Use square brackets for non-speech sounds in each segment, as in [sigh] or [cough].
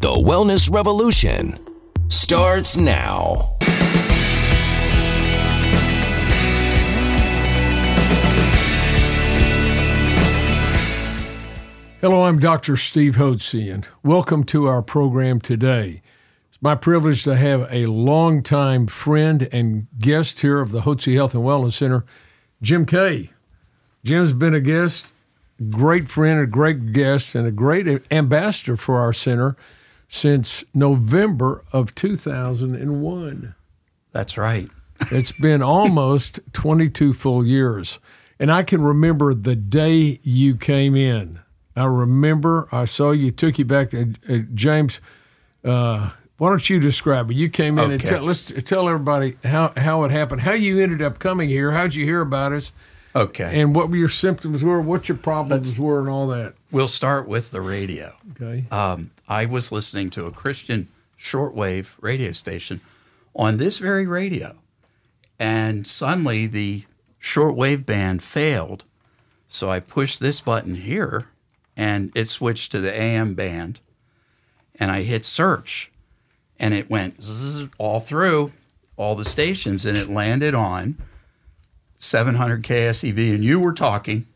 The Wellness Revolution starts now. Hello, I'm Dr. Steve Hotze, and welcome to our program today. It's my privilege to have a longtime friend and guest here of the Hotze Health and Wellness Center, Jim Kaye. Jim's been a guest, great friend, a great guest, and a great ambassador for our center since November of 2001. That's right. [laughs] It's been almost 22 full years. And I can remember the day you came in. I remember I saw you, took you back to uh, James. Uh, why don't you describe it? You came in and Okay. tell, let's tell everybody how, how it happened, how you ended up coming here, how'd you hear about us, Okay. and what were your symptoms were, what your problems were, and all that. we'll start with the radio. Okay. Um, I was listening to a Christian shortwave radio station on this very radio, and suddenly the shortwave band failed. So I pushed this button here, and it switched to the AM band, and I hit search, and it went zzz, all through all the stations, and it landed on 700 KSEV, and you were talking,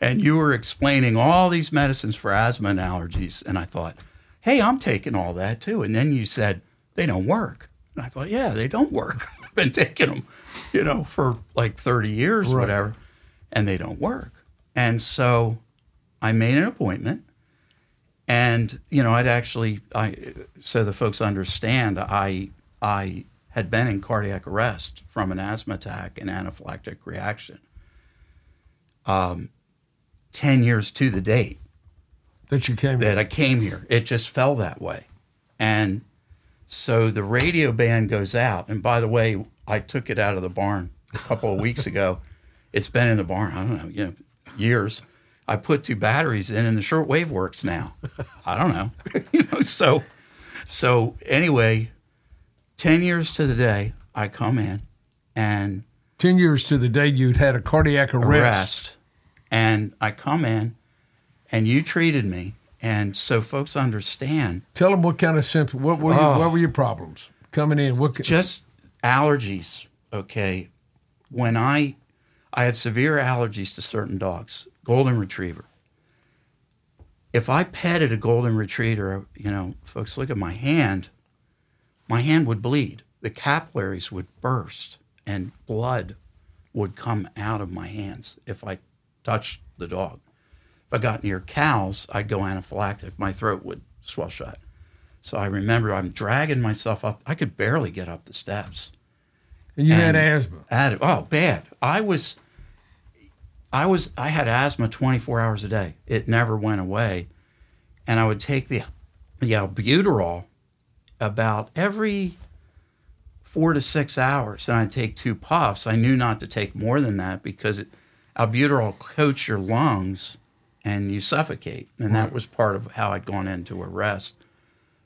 and you were explaining all these medicines for asthma and allergies, and I thought, hey, I'm taking all that too. And then you said they don't work, and I thought, yeah, they don't work. [laughs] I've been taking them, you know, for like 30 years, Right. whatever, and they don't work. And so I made an appointment. And you know, I'd actually, I so the folks understand, I I had been in cardiac arrest from an asthma attack and anaphylactic reaction. Um, ten years to the date That you came that I came here, it just fell that way, and so the radio band goes out. And by the way, I took it out of the barn a couple of weeks ago. [laughs] It's been in the barn, I don't know, you know, years. I put two batteries in, and the shortwave works now. I don't know, [laughs] you know. So, so anyway, ten years to the day, I come in and 10 years to the day you'd had a cardiac arrest. arrest, and I come in, and you treated me, and so folks understand Tell them what kind of symptoms, what were, your, Oh. what were your problems coming in? What, just allergies okay when i i had severe allergies to certain dogs golden retriever if i petted a golden retriever you know folks look at my hand my hand would bleed. The capillaries would burst and blood would come out of my hands if i touched the dog. If i got near cows i'd go anaphylactic. My throat would swell shut. So i remember i'm dragging myself up. I could barely get up the steps. And you had and- asthma. Ad- oh, bad. I was, I was, I had asthma 24 hours a day. It never went away, and I would take the, the albuterol about every four to six hours, and I'd take two puffs. I knew not to take more than that because it, albuterol coats your lungs, and you suffocate, and that was part of how I'd gone into arrest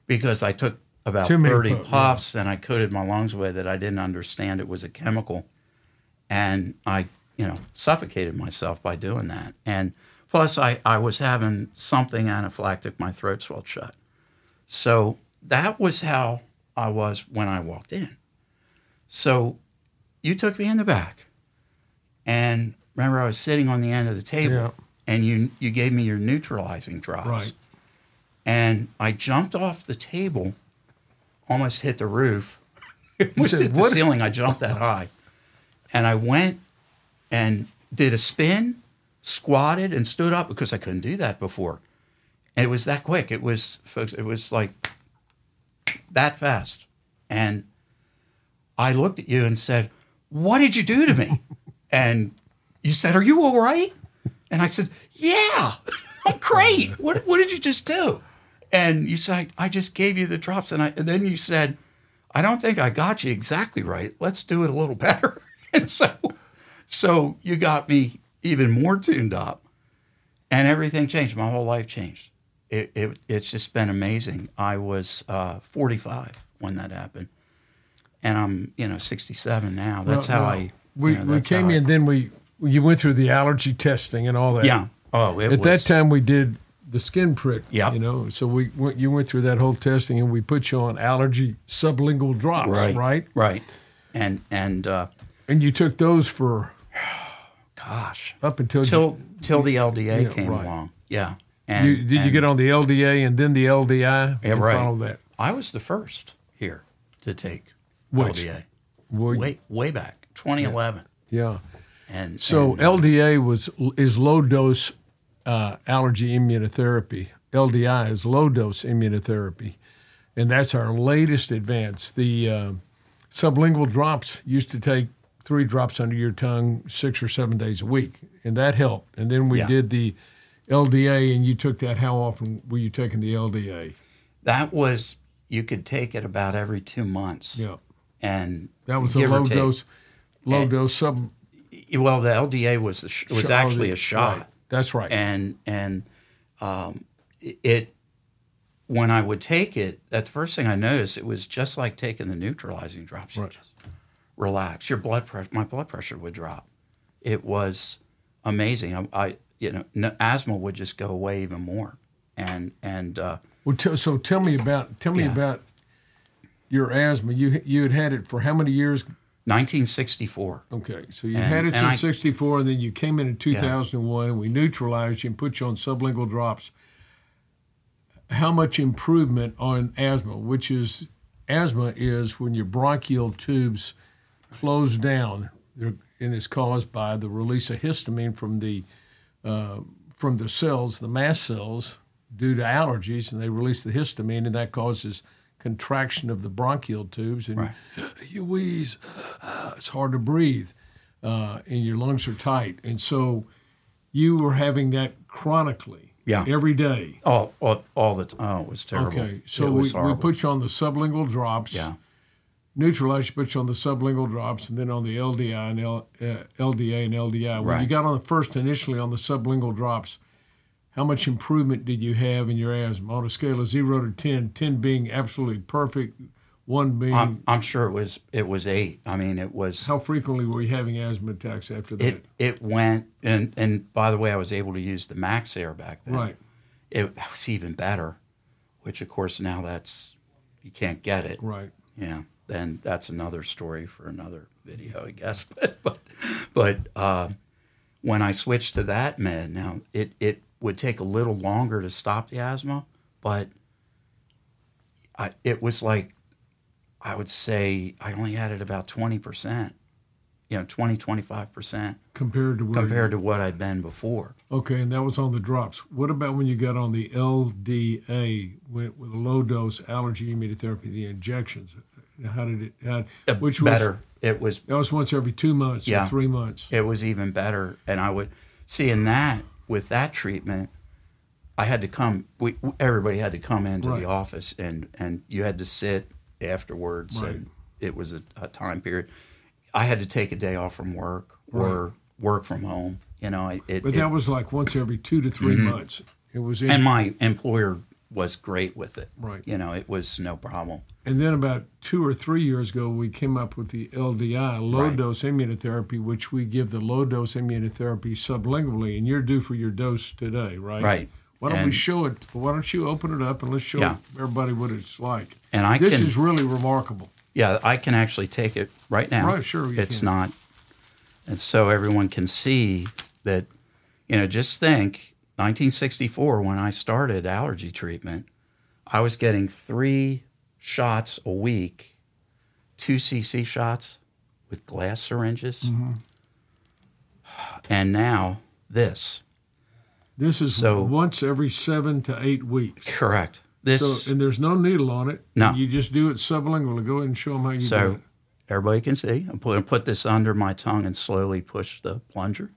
because I took about Too many 30 puff- yeah. puffs and I coated my lungs away that I didn't understand it was a chemical. And I, you know, suffocated myself by doing that. And plus, I, I was having something anaphylactic, my throat swelled shut. So that was how I was when I walked in. So you took me in the back. And remember, I was sitting on the end of the table Yeah. and you, you gave me your neutralizing drops Right. and I jumped off the table, almost hit the roof, [laughs] almost said, hit the "What?" ceiling. I jumped that high, and I went and did a spin, squatted, and stood up because I couldn't do that before, and it was that quick. It was, folks, it was like that fast, and I looked at you and said, "What did you do to me?" [laughs] and you said, "Are you all right?" And I said, "Yeah, I'm great. What What did you just do?" And you said, "I just gave you the drops." And I and then you said, "I don't think I got you exactly right. Let's do it a little [laughs] better." And so, so you got me even more tuned up, and everything changed. My whole life changed. It, it it's just been amazing. I was uh, 45 when that happened, and I'm you know 67 now. That's Well, how well, I. We, you know, we came how I- in, then we you went through the allergy testing and all that. Yeah. Oh, it At that time, we did the skin prick. Yep. You know, so we went, you went through that whole testing, and we put you on allergy sublingual drops, right? Right. Right. And and uh, And you took those for [sighs] gosh, up until till till the LDA Yeah, came right. along. Yeah. And you, did you get on the LDA and then the LDI? Yeah, and right. Follow that. I was the first here to take Which? LDA. Well, Way way back, 2011. yeah. And So and, LDA was is low dose uh, allergy immunotherapy. LDI is low dose immunotherapy, and that's our latest advance. The uh, sublingual drops used to take three drops under your tongue six or seven days a week, and that helped. And then we Yeah. did the LDA, and you took that. How often were you taking the LDA? that was you could take it about every two months. Yeah, And that was a low dose. Low And- dose sub Well, the LDA was the sh- was shot- actually a shot. Right. That's right. and and um, it when I would take it, that the first thing I noticed, it was just like taking the neutralizing drops. You Right. just relax. Your blood pressure, my blood pressure would drop. It was amazing. I, I you know, no, asthma would just go away even more. And and uh, Well, t- so tell me about tell me Yeah. about your asthma. You you had had it for how many years? 1964. Okay, so you And- had it since I- '64, and then you came in in 2001, and we neutralized you and put you on sublingual drops. How much improvement on asthma? Which is asthma is when your bronchial tubes close down, and it's caused by the release of histamine from the uh, from the cells, the mast cells, due to allergies, and they release the histamine, and that causes contraction of the bronchial tubes, and Right. you wheeze. It's hard to breathe, uh, and your lungs are tight, and so you were having that chronically, Yeah. every day. All, all, all the time. Oh, it was terrible. Okay, so we, we put you on the sublingual drops. yeah. Put you on the sublingual drops, and then on the LDI and L, uh, LDA and LDI. When you got on the first initially on the sublingual drops, how much improvement did you have in your asthma on a scale of zero to 10, 10 being absolutely perfect, one being I'm, I'm sure it was it was eight. I mean, it was how frequently were you having asthma attacks after that? it it went and and by the way, I was able to use the Maxair back then. right, It was even better, which of course now that's you can't get it. right. Yeah. Then that's another story for another video, I guess. [laughs] But but but uh, when I switched to that med, now it it would take a little longer to stop the asthma, but I, it was like I would say I only had it about twenty percent, you know, 20, 25 percent Compared to where compared to what I'd been before. Okay, and that was on the drops. What about when you got on the LDA with, with a low dose allergy immunotherapy, the injections? How did it? How, Uh, which was better. it was That was once every two months Yeah. or three months. it was even better. And I would see in that with that treatment, I had to come. We everybody had to come into Right. the office, and and you had to sit afterwards, Right. and it was a, a time period. I had to take a day off from work or work from home. You know, it, it, But it- that was like once every two to 3 months. It was in, and my employer was great with it. Right. You know, it was no problem. and then about two or three years ago, we came up with the LDI, low Right. dose immunotherapy, which we give the low dose immunotherapy sublingually. And you're due for your dose today, right? Right. Why don't we show it? Why don't you open it up and let's show Yeah. everybody what it's like? And I this can- is really remarkable. Yeah, I can actually take it right now. Right, sure you it's can. not, and so everyone can see that. You know, just think, 1964 when I started allergy treatment, I was getting three shots a week, two cc shots with glass syringes, Mm-hmm. and now this. This is So- once every seven to eight weeks. Correct. This. So, and there's no needle on it. No. You just do it sublingually. Go ahead and show them how you do it. So everybody can see. I'm going to put this under my tongue and slowly push the plunger.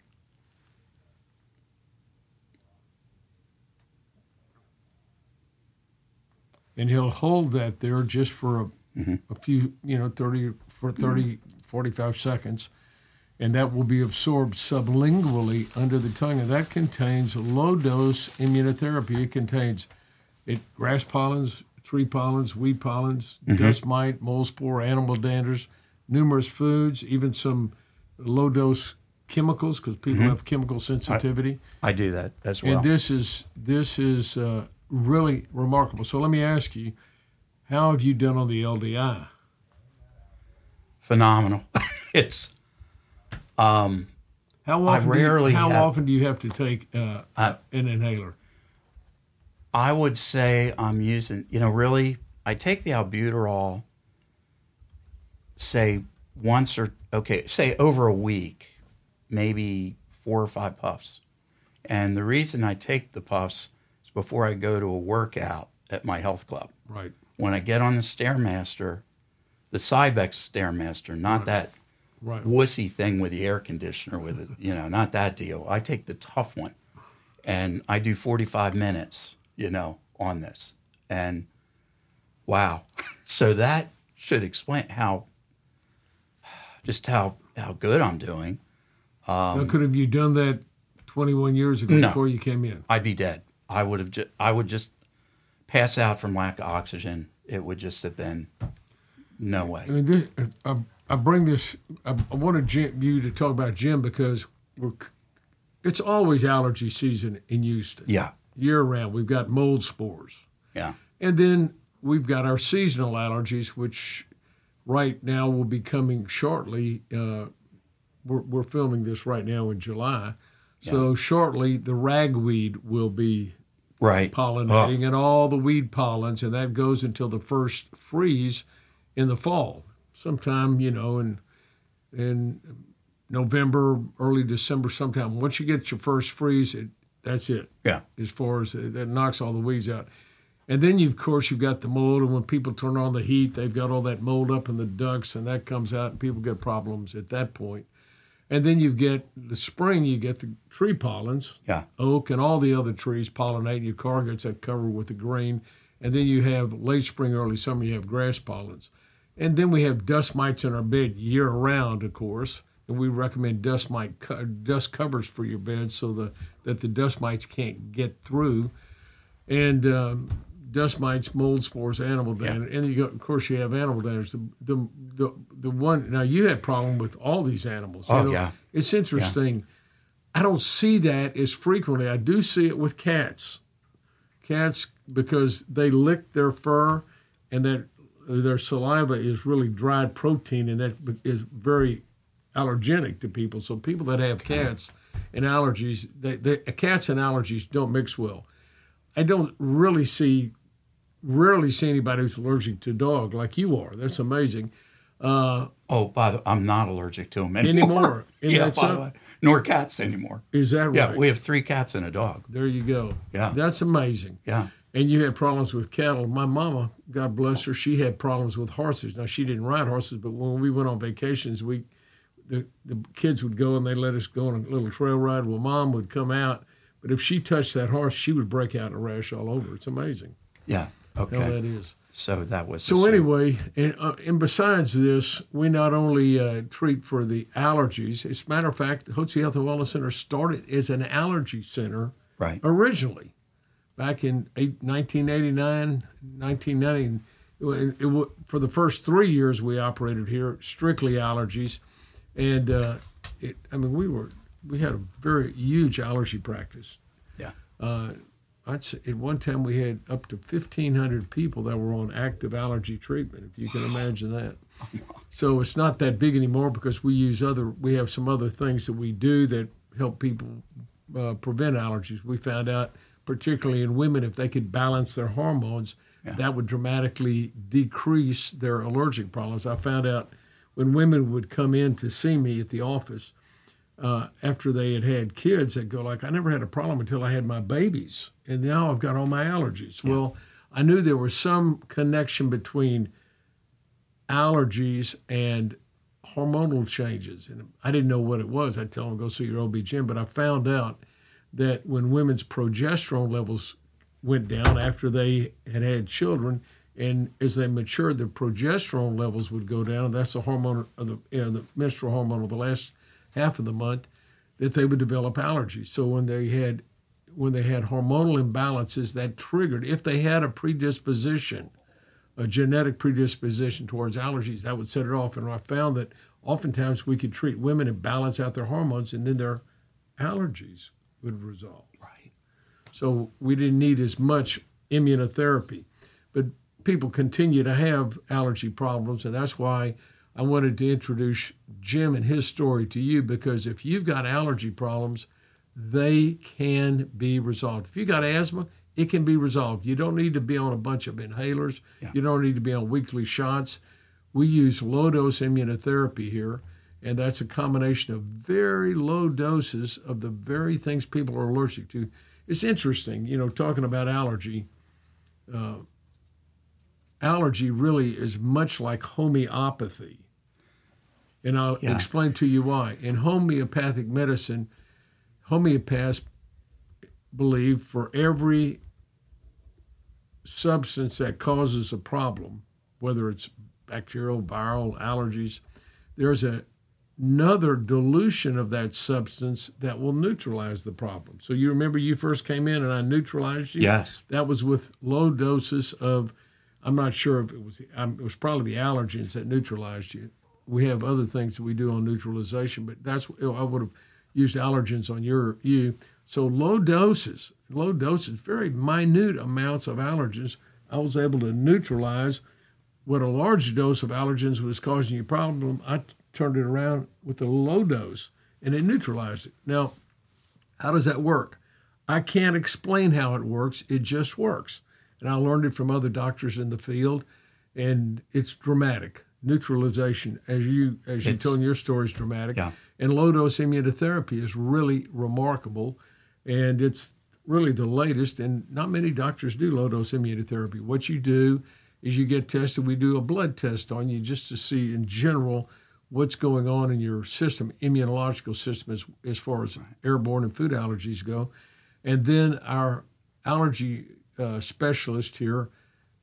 And he'll hold that there just for a, Mm-hmm. a few, you know, 30 for 30, 45 seconds, and that will be absorbed sublingually under the tongue, and that contains low dose immunotherapy. It contains it grass pollens, tree pollens, weed pollens, Mm-hmm. dust mite, mold spore, animal danders, numerous foods, even some low dose chemicals because people have chemical sensitivity. I do that as well. And this is this is uh, really remarkable. So let me ask you, how have you done on the LDI? Phenomenal. [laughs] it's um, How I often? do you- how have- often do you have to take uh, I, an inhaler? I would say I'm using, you know, really, I take the albuterol, say once or, okay, say over a week, maybe four or five puffs. And the reason I take the puffs before I go to a workout at my health club. Right. When I get on the Stairmaster, the Cybex Stairmaster, not that Right. wussy thing with the air conditioner with it, you know, not that deal. I take the tough one and I do 45 minutes, you know, on this. And wow. [laughs] So that should explain how just how how good I'm doing. now, could have you done that 21 years ago Um, No. before you came in? I'd be dead. I would have just I would just pass out from lack of oxygen. It would just have been no I way. mean, this, I, I bring this. I, I wanted Jim, you to talk about Jim because we're. It's always allergy season in Houston, Yeah. year round. We've got mold spores, Yeah. and then we've got our seasonal allergies, which right now will be coming shortly. Uh, we're, we're filming this right now in July, so shortly the ragweed will be Right. pollinating and all the weed pollens, and that goes until the first freeze in the fall, sometime you know in in November, early December, sometime. Once you get your first freeze, it, that's it Yeah. as far as that knocks all the weeds out. And then, you, of course, you've got the mold, and when people turn on the heat, they've got all that mold up in the ducts, and that comes out, and people get problems at that point. And then you get the spring, you get the tree pollens, Yeah. oak and all the other trees pollinate. Your car gets that covered with the green. And then you have late spring, early summer, you have grass pollens. And then we have dust mites in our bed year round, of course. And we recommend dust mite co- dust covers for your bed so the, that the dust mites can't get through. And um, dust mites, mold spores, animal damage, and you got, of course, you have animal damage. The, the the the one now you had problem with all these animals. you Oh, know? yeah. it's interesting. I don't see that as frequently. I do see it with cats. Cats because they lick their fur, and that their saliva is really dried protein, and that is very allergenic to people. So people that have cats and allergies, they, they, cats and allergies don't mix well. I don't really see, rarely see anybody who's allergic to dog like you are. That's amazing. Uh, Oh, by the way, I'm not allergic to them anymore. Anymore. [laughs] Yeah, by the way. Nor cats anymore. is that right? Yeah, we have three cats and a dog. there you go. Yeah. That's amazing. Yeah. And you had problems with cattle. My mama, God bless her, she had problems with horses. Now she didn't ride horses, but when we went on vacations, we the the kids would go and they let us go on a little trail ride. Well, mom would come out, but if she touched that horse, she would break out in a rash all over. It's amazing Yeah. How Okay. that is. So that was So anyway, and, uh, and besides this, we not only uh, treat for the allergies. As a matter of fact, the Health and Wellness Center started as an allergy center Right. originally, back in eight, 1989, 1990. It, it, wa- for the first three years we operated here, strictly allergies, and uh, it, I mean we were we had a very huge allergy practice. Yeah. I'd say at one time we had up to 1,500 people that were on active allergy treatment, if you can imagine that. [laughs] So it's not that big anymore because we use other, we have some other things that we do that help people uh, prevent allergies. We found out, particularly in women, if they could balance their hormones, that would dramatically decrease their allergic problems. I found out when women would come in to see me at the office, uh, after they had had kids that go like, I never had a problem until I had my babies, and now I've got all my allergies. Well, I knew there was some connection between allergies and hormonal changes, and I didn't know what it was. I'd tell them go see your OB-GYN, but I found out that when women's progesterone levels went down after they had had children, and as they matured, the progesterone levels would go down. And that's the hormone of the, you know, the menstrual hormone of the last half of the month. That they would develop allergies. So when they had when they had hormonal imbalances, that triggered if they had a predisposition a genetic predisposition towards allergies, that would set it off. And I found that oftentimes we could treat women and balance out their hormones, and then their allergies would resolve. Right. So we didn't need as much immunotherapy. But people continue to have allergy problems, and that's why I wanted to introduce Jim and his story to you because if you've got allergy problems, they can be resolved. If you've got asthma, it can be resolved. You don't need to be on a bunch of inhalers. Yeah. You don't need to be on weekly shots. We use low dose immunotherapy here, and that's a combination of very low doses of the very things people are allergic to. It's interesting, you know, talking about allergy. Uh, allergy really is much like homeopathy. And I'll Yeah. explain to you why. In homeopathic medicine, homeopaths believe for every substance that causes a problem, whether it's bacterial, viral, allergies, there's a, another dilution of that substance that will neutralize the problem. So you remember you first came in and I neutralized you? Yes. That was with low doses of, I'm not sure if it was, um, it was probably the allergens that neutralized you. We have other things that we do on neutralization, but that's, I would have used allergens on your, you. So low doses, low doses, very minute amounts of allergens, I was able to neutralize what a large dose of allergens was causing you a problem. I turned it around with a low dose and it neutralized it. Now, how does that work? I can't explain how it works. It just works. And I learned it from other doctors in the field, and it's dramatic. Neutralization, as you as you It's- told in your story, is dramatic. Yeah. And low dose immunotherapy is really remarkable, and it's really the latest. And not many doctors do low dose immunotherapy. What you do is you get tested. We do a blood test on you just to see in general what's going on in your system, immunological system, as, as far as airborne and food allergies go. And then our allergy uh, specialist here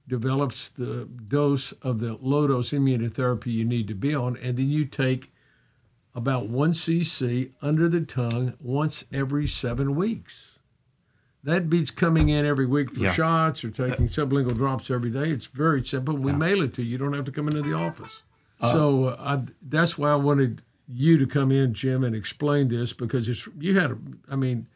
develops the dose of the low dose immunotherapy you need to be on. And then you take about one cc under the tongue once every seven weeks. That beats coming in every week for Yeah. shots or taking sublingual drops every day. It's very simple. We mail it to you. You don't have to come into the office. so uh, I, that's why I wanted you to come in, Jim, and explain this because it's you had. A, I mean,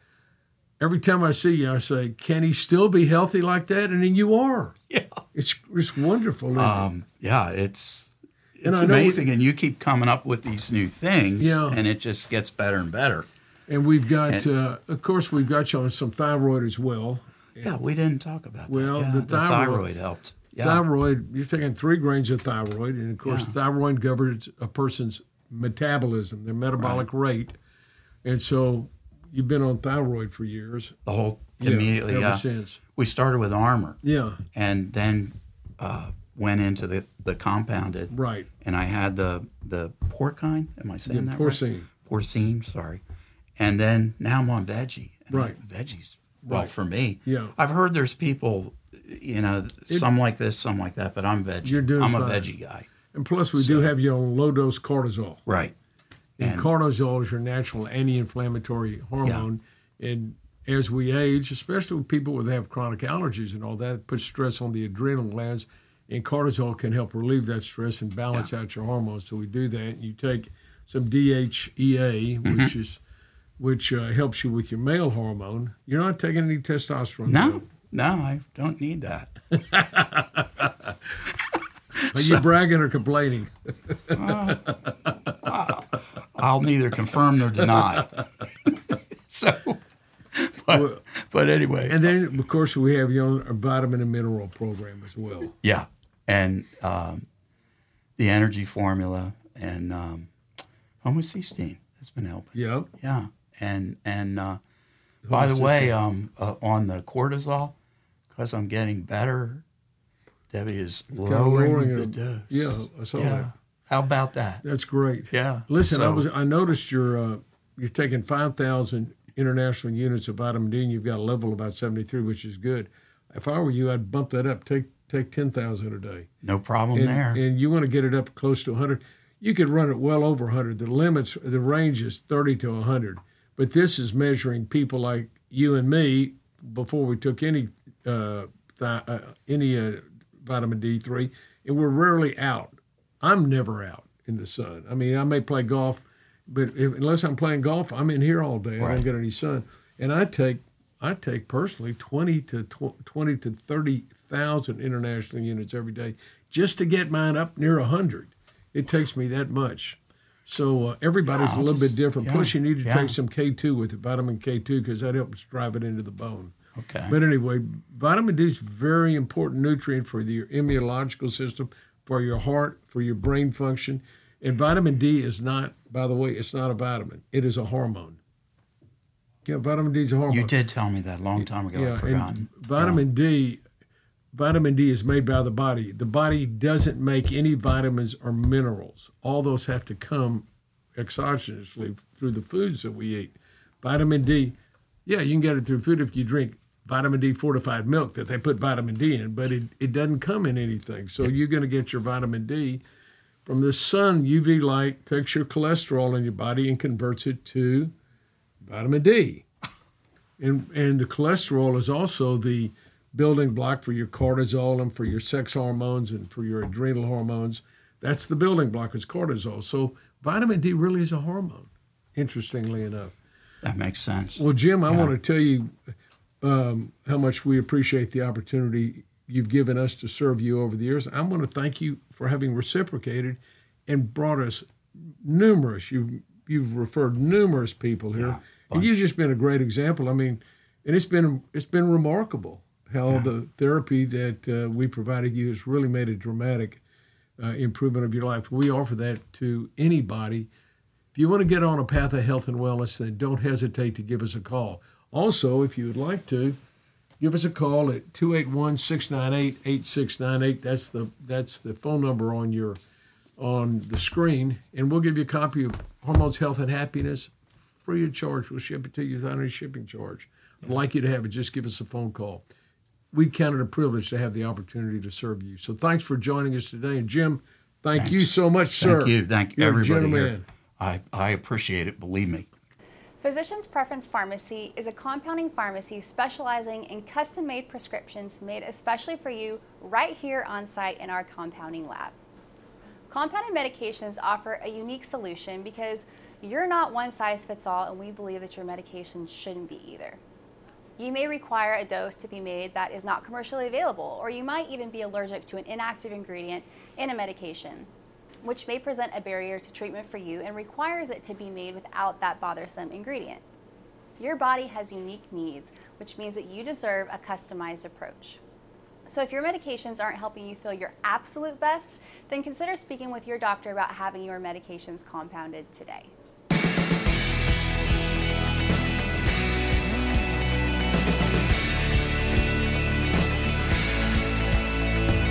every time I see you, I say, "Can he still be healthy like that?" And then you are. Yeah. It's it's wonderful. isn't it? Um, yeah, it's And it's I know we- amazing, and you keep coming up with these new things, Yeah. and it just gets better and better. And we've got, uh, of course, we've got you on some thyroid as well. Yeah, we didn't talk about Well, that. Yeah, the the, thyroid- thyroid, helped. Yeah, Thyroid, you're taking three grains of thyroid, and of course, Yeah. thyroid governs a person's metabolism, their metabolic rate. And so, you've been on thyroid for years. the whole Yeah, immediately. ever Yeah, since. we started with Armour, Yeah, and then uh, went into the the compounded. right. And I had the the porcine. Am I saying Yeah, that porcine. right? Porcine. Sorry. And then now I'm on veggie. And Right. Veggies. Well, Right. for me. Yeah. I've heard there's people, you know, some like this, some like that, but I'm veggie. You're doing I'm fine. a veggie guy. And plus, we do have you on low dose cortisol. Right. And, And- cortisol is your natural anti-inflammatory hormone. And as we age, especially with people who have chronic allergies and all that, it puts stress on the adrenal glands. And cortisol can help relieve that stress and balance out your hormones. So we do that. You take some DHEA, Mm-hmm. which is which uh, helps you with your male hormone. You're not taking any testosterone. No, no, I don't need that. [laughs] Are you bragging or complaining? [laughs] I'll neither confirm nor deny. [laughs] so, but, but anyway, And then, of course, we have you on a vitamin and mineral program as well. yeah, and um, the energy formula and um, homocysteine has been helping. Yep. Yeah, and and uh, by the way, um, uh, on the cortisol, because I'm getting better, Debbie is Kinda lowering, the dose. Yeah, I saw yeah. that. How about that? That's great. Yeah. Listen, I was I noticed you're uh, you're taking five thousand international units of vitamin D, and you've got a level about seventy three, which is good. If I were you, I'd bump that up. Take take ten thousand a day, no problem and, there. and you want to get it up close to hundred. You could run it well over hundred. The limits, the range is thirty to hundred, but this is measuring people like you and me before we took any uh, th- uh, any uh, vitamin D3, and we're rarely out. I'm never out in the sun. I mean, I may play golf, but if, unless I'm playing golf, I'm in here all day. I don't get any sun, and I take I take personally 20 to 20 to 30,000 international units every day just to get mine up near 100. It takes me that much. So uh, everybody's Yeah, a little just- bit different. yeah, Plus, you need to yeah. take some K2 with it, vitamin K2, because that helps drive it into the bone. Okay. But anyway, vitamin D is very important nutrient for your immunological system, for your heart, for your brain function. And vitamin D is not, by the way, it's not a vitamin. It is a hormone. Yeah, vitamin D is a hormone. you did tell me that a long time ago. I've Yeah, forgotten. and vitamin D, vitamin D is made by the body. The body doesn't make any vitamins or minerals. All those have to come exogenously through the foods that we eat. Vitamin D, yeah, you can get it through food if you drink vitamin D fortified milk that they put vitamin D in, but it, it doesn't come in anything. So you're going to get your vitamin D from the sun. UV light takes your cholesterol in your body and converts it to vitamin D. [laughs] And, and the cholesterol is also the building block for your cortisol and for your sex hormones and for your adrenal hormones. That's the building block is cortisol. So vitamin D really is a hormone, interestingly enough. That makes sense. Well, Jim, I want to tell you um, how much we appreciate the opportunity you've given us to serve you over the years. I want to thank you for having reciprocated and brought us numerous. You you've referred numerous people here, Yeah, and you've just been a great example. I mean, and it's been it's been remarkable how the therapy that uh, we provided you has really made a dramatic uh, improvement of your life. We offer that to anybody. If you want to get on a path of health and wellness, then don't hesitate to give us a call. Also, if you would like to, give us a call at 281-698-8698. That's the that's the phone number on your on the screen, and we'll give you a copy of Hormones, Health, and Happiness free of charge. We'll ship it to you without any shipping charge. I'd like you to have it. Just give us a phone call. We count it a privilege to have the opportunity to serve you. So thanks for joining us today. And Jim, thank you so much, sir. Thank you. Thank You're everybody here. I, I appreciate it. Believe me. Physician's Preference Pharmacy is a compounding pharmacy specializing in custom made prescriptions made especially for you right here on site in our compounding lab. Compounded medications offer a unique solution because you're not one size fits all, and we believe that your medication shouldn't be either. You may require a dose to be made that is not commercially available, or you might even be allergic to an inactive ingredient in a medication, which may present a barrier to treatment for you and requires it to be made without that bothersome ingredient. Your body has unique needs, which means that you deserve a customized approach. So, if your medications aren't helping you feel your absolute best, then consider speaking with your doctor about having your medications compounded today.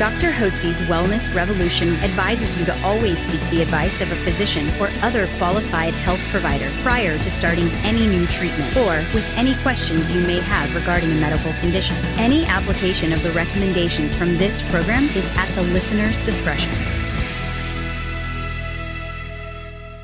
Dr. Hotze's Wellness Revolution advises you to always seek the advice of a physician or other qualified health provider prior to starting any new treatment or with any questions you may have regarding a medical condition. Any application of the recommendations from this program is at the listener's discretion.